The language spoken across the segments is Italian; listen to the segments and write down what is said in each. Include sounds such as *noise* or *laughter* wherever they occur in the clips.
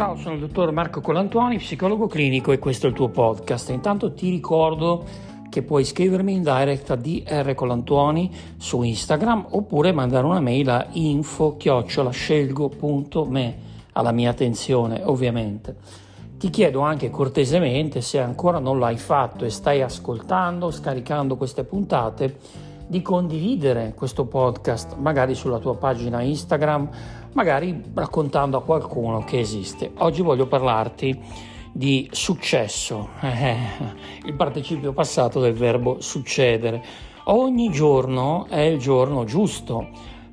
Ciao, sono il dottor Marco Colantuoni, psicologo clinico e questo è il tuo podcast. Intanto ti ricordo che puoi iscrivermi in direct a DR Colantuoni su Instagram oppure mandare una mail a info-scelgo.me alla mia attenzione ovviamente. Ti chiedo anche cortesemente se ancora non l'hai fatto e stai ascoltando, scaricando queste puntate, di condividere questo podcast magari sulla tua pagina Instagram, magari raccontando a qualcuno che esiste. Oggi voglio parlarti di successo, *laughs* il participio passato del verbo succedere. Ogni giorno è il giorno giusto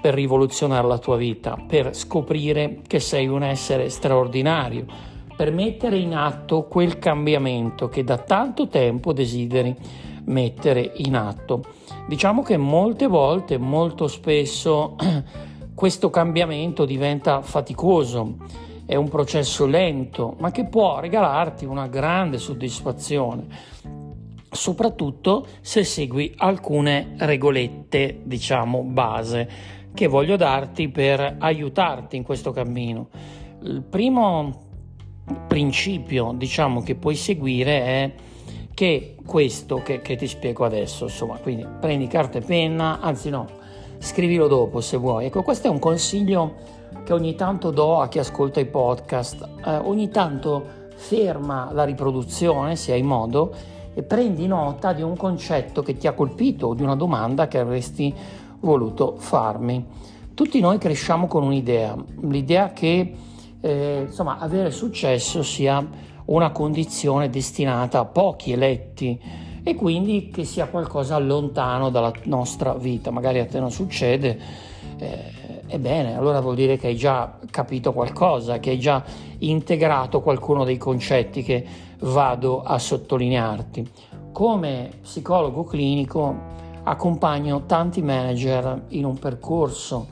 per rivoluzionare la tua vita, per scoprire che sei un essere straordinario, per mettere in atto quel cambiamento che da tanto tempo desideri mettere in atto. Diciamo che molte volte, molto spesso, *clears throat* questo cambiamento diventa faticoso, è un processo lento, ma che può regalarti una grande soddisfazione, soprattutto se segui alcune regolette, diciamo, base che voglio darti per aiutarti in questo cammino. Il primo principio, diciamo, che puoi seguire è che questo che, che, ti spiego adesso, insomma, quindi prendi carta e penna, anzi no, scrivilo dopo se vuoi. Ecco, questo è un consiglio che ogni tanto do a chi ascolta i podcast. Eh, ogni tanto ferma la riproduzione, se hai modo, e prendi nota di un concetto che ti ha colpito o di una domanda che avresti voluto farmi. Tutti noi cresciamo con un'idea, l'idea che eh, insomma, avere successo sia una condizione destinata a pochi eletti e quindi che sia qualcosa lontano dalla nostra vita. Magari a te non succede, eh, ebbene, allora vuol dire che hai già capito qualcosa, che hai già integrato qualcuno dei concetti che vado a sottolinearti. Come psicologo clinico accompagno tanti manager in un percorso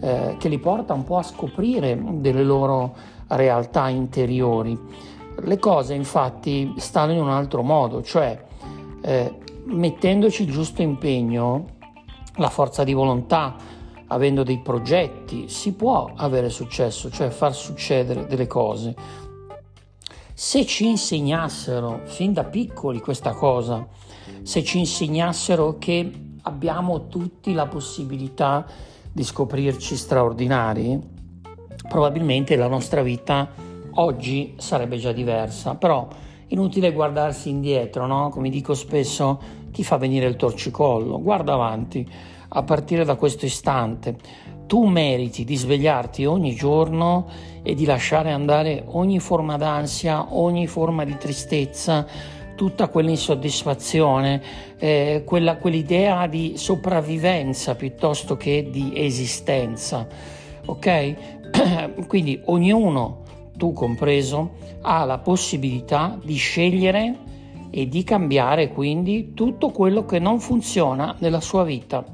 eh, che li porta un po' a scoprire delle loro realtà interiori le cose infatti stanno in un altro modo, cioè eh, mettendoci il giusto impegno, la forza di volontà, avendo dei progetti, si può avere successo, cioè far succedere delle cose. Se ci insegnassero fin da piccoli questa cosa, se ci insegnassero che abbiamo tutti la possibilità di scoprirci straordinari, probabilmente la nostra vita oggi sarebbe già diversa, però inutile guardarsi indietro, no? Come dico spesso, ti fa venire il torcicollo, guarda avanti, a partire da questo istante. Tu meriti di svegliarti ogni giorno e di lasciare andare ogni forma d'ansia, ogni forma di tristezza, tutta quell'insoddisfazione, eh, quella, quell'idea di sopravvivenza piuttosto che di esistenza. Ok? *clears throat* Quindi ognuno tu compreso, ha la possibilità di scegliere e di cambiare quindi tutto quello che non funziona nella sua vita.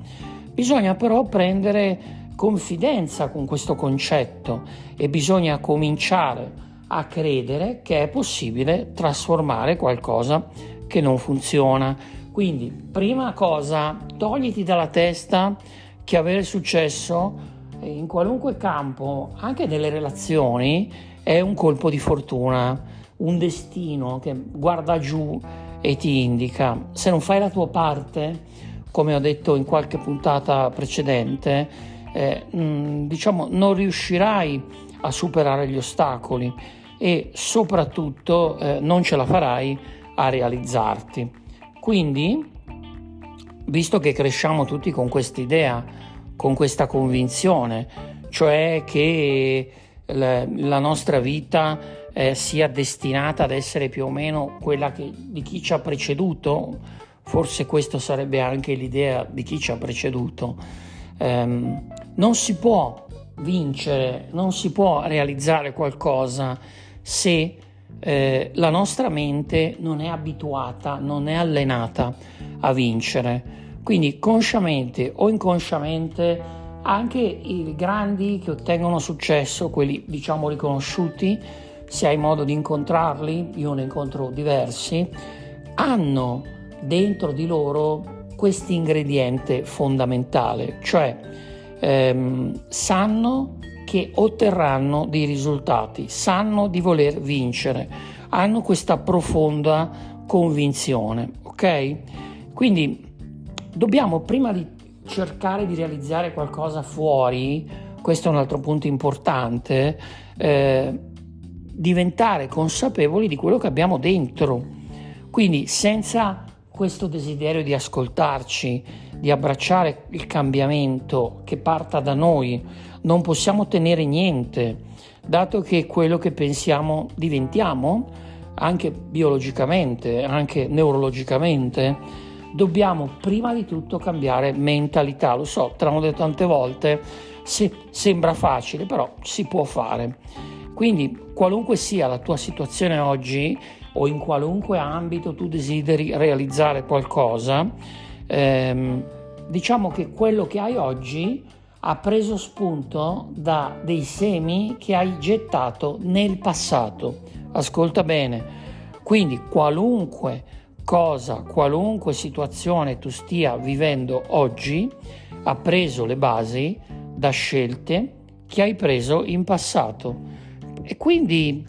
Bisogna però prendere confidenza con questo concetto e bisogna cominciare a credere che è possibile trasformare qualcosa che non funziona. Quindi, prima cosa, togliti dalla testa che avere successo in qualunque campo, anche nelle relazioni, è un colpo di fortuna, un destino che guarda giù e ti indica. Se non fai la tua parte, come ho detto in qualche puntata precedente, eh, mm, diciamo non riuscirai a superare gli ostacoli e soprattutto eh, non ce la farai a realizzarti. Quindi, visto che cresciamo tutti con questa idea, con questa convinzione, cioè che la nostra vita eh, sia destinata ad essere più o meno quella che, di chi ci ha preceduto, forse questa sarebbe anche l'idea di chi ci ha preceduto. Um, non si può vincere, non si può realizzare qualcosa se eh, la nostra mente non è abituata, non è allenata a vincere. Quindi consciamente o inconsciamente anche i grandi che ottengono successo, quelli diciamo riconosciuti, se hai modo di incontrarli, io ne incontro diversi, hanno dentro di loro questo ingrediente fondamentale, cioè ehm, sanno che otterranno dei risultati, sanno di voler vincere, hanno questa profonda convinzione, ok? Quindi dobbiamo prima di cercare di realizzare qualcosa fuori, questo è un altro punto importante, eh, diventare consapevoli di quello che abbiamo dentro. Quindi senza questo desiderio di ascoltarci, di abbracciare il cambiamento che parta da noi, non possiamo ottenere niente, dato che quello che pensiamo diventiamo, anche biologicamente, anche neurologicamente, dobbiamo prima di tutto cambiare mentalità. Lo so, te l'hanno detto tante volte, se, sembra facile, però si può fare. Quindi, qualunque sia la tua situazione oggi o in qualunque ambito tu desideri realizzare qualcosa, ehm, diciamo che quello che hai oggi ha preso spunto da dei semi che hai gettato nel passato. Ascolta bene. Quindi qualunque cosa, qualunque situazione tu stia vivendo oggi, ha preso le basi da scelte che hai preso in passato. E quindi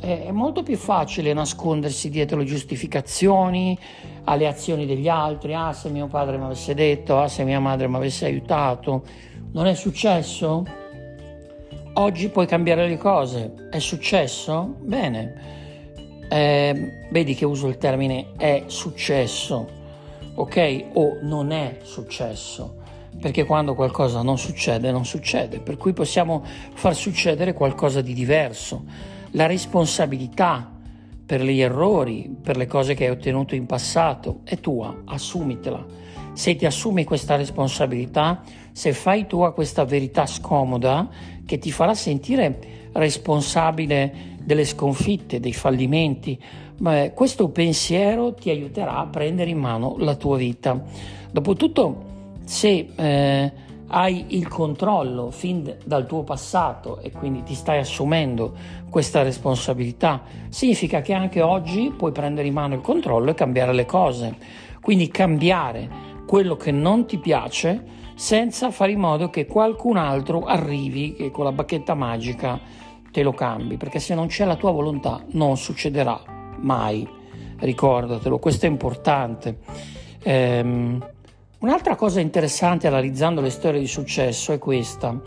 è molto più facile nascondersi dietro le giustificazioni, alle azioni degli altri, ah se mio padre mi avesse detto, ah se mia madre mi avesse aiutato, non è successo? Oggi puoi cambiare le cose, è successo? Bene eh, vedi che uso il termine è successo, ok? O non è successo, perché quando qualcosa non succede, non succede, per cui possiamo far succedere qualcosa di diverso. La responsabilità per gli errori, per le cose che hai ottenuto in passato, è tua, assumitela. Se ti assumi questa responsabilità, se fai tua questa verità scomoda che ti farà sentire responsabile delle sconfitte, dei fallimenti, ma questo pensiero ti aiuterà a prendere in mano la tua vita. Dopotutto, se eh, hai il controllo fin dal tuo passato e quindi ti stai assumendo questa responsabilità, significa che anche oggi puoi prendere in mano il controllo e cambiare le cose. Quindi cambiare quello che non ti piace senza fare in modo che qualcun altro arrivi e con la bacchetta magica te lo cambi, perché se non c'è la tua volontà non succederà mai. Ricordatelo, questo è importante. Ehm, un'altra cosa interessante analizzando le storie di successo è questa.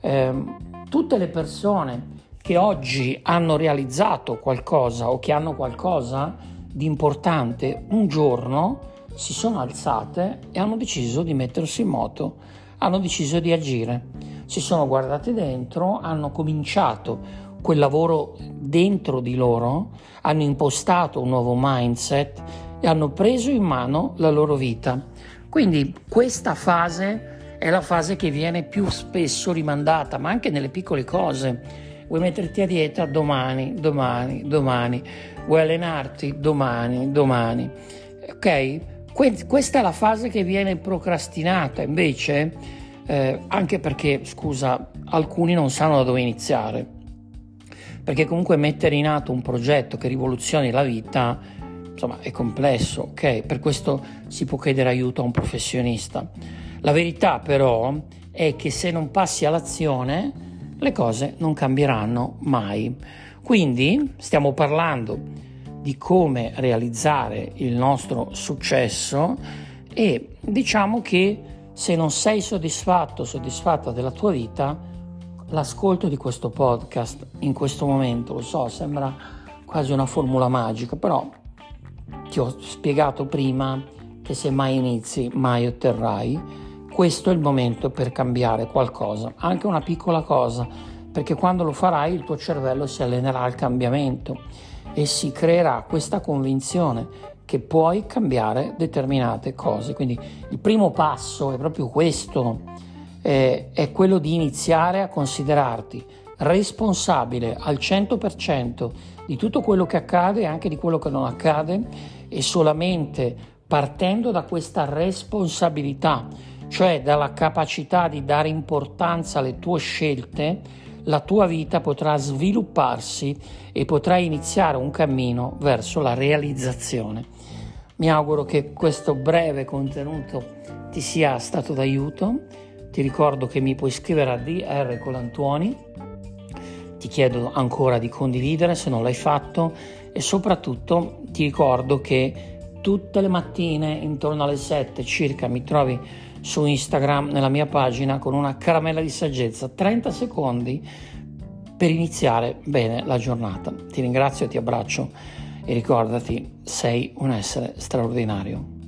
Ehm, tutte le persone che oggi hanno realizzato qualcosa o che hanno qualcosa di importante, un giorno si sono alzate e hanno deciso di mettersi in moto, hanno deciso di agire si sono guardati dentro, hanno cominciato quel lavoro dentro di loro, hanno impostato un nuovo mindset e hanno preso in mano la loro vita. Quindi questa fase è la fase che viene più spesso rimandata, ma anche nelle piccole cose. Vuoi metterti a dieta domani, domani, domani. Vuoi allenarti domani, domani. Ok? Que- questa è la fase che viene procrastinata. Invece eh, anche perché, scusa, alcuni non sanno da dove iniziare, perché comunque mettere in atto un progetto che rivoluzioni la vita, insomma, è complesso, ok? Per questo si può chiedere aiuto a un professionista. La verità però è che se non passi all'azione, le cose non cambieranno mai. Quindi stiamo parlando di come realizzare il nostro successo e diciamo che se non sei soddisfatto o soddisfatta della tua vita, l'ascolto di questo podcast in questo momento, lo so, sembra quasi una formula magica, però ti ho spiegato prima che se mai inizi, mai otterrai. Questo è il momento per cambiare qualcosa, anche una piccola cosa, perché quando lo farai il tuo cervello si allenerà al cambiamento e si creerà questa convinzione che puoi cambiare determinate cose. Quindi il primo passo è proprio questo, eh, è quello di iniziare a considerarti responsabile al 100% di tutto quello che accade e anche di quello che non accade e solamente partendo da questa responsabilità, cioè dalla capacità di dare importanza alle tue scelte, la tua vita potrà svilupparsi e potrai iniziare un cammino verso la realizzazione. Mi auguro che questo breve contenuto ti sia stato d'aiuto. Ti ricordo che mi puoi scrivere a DR Colantuoni, ti chiedo ancora di condividere se non l'hai fatto e soprattutto ti ricordo che tutte le mattine intorno alle 7 circa mi trovi su Instagram nella mia pagina con una caramella di saggezza, 30 secondi per iniziare bene la giornata. Ti ringrazio, ti abbraccio e ricordati, sei un essere straordinario.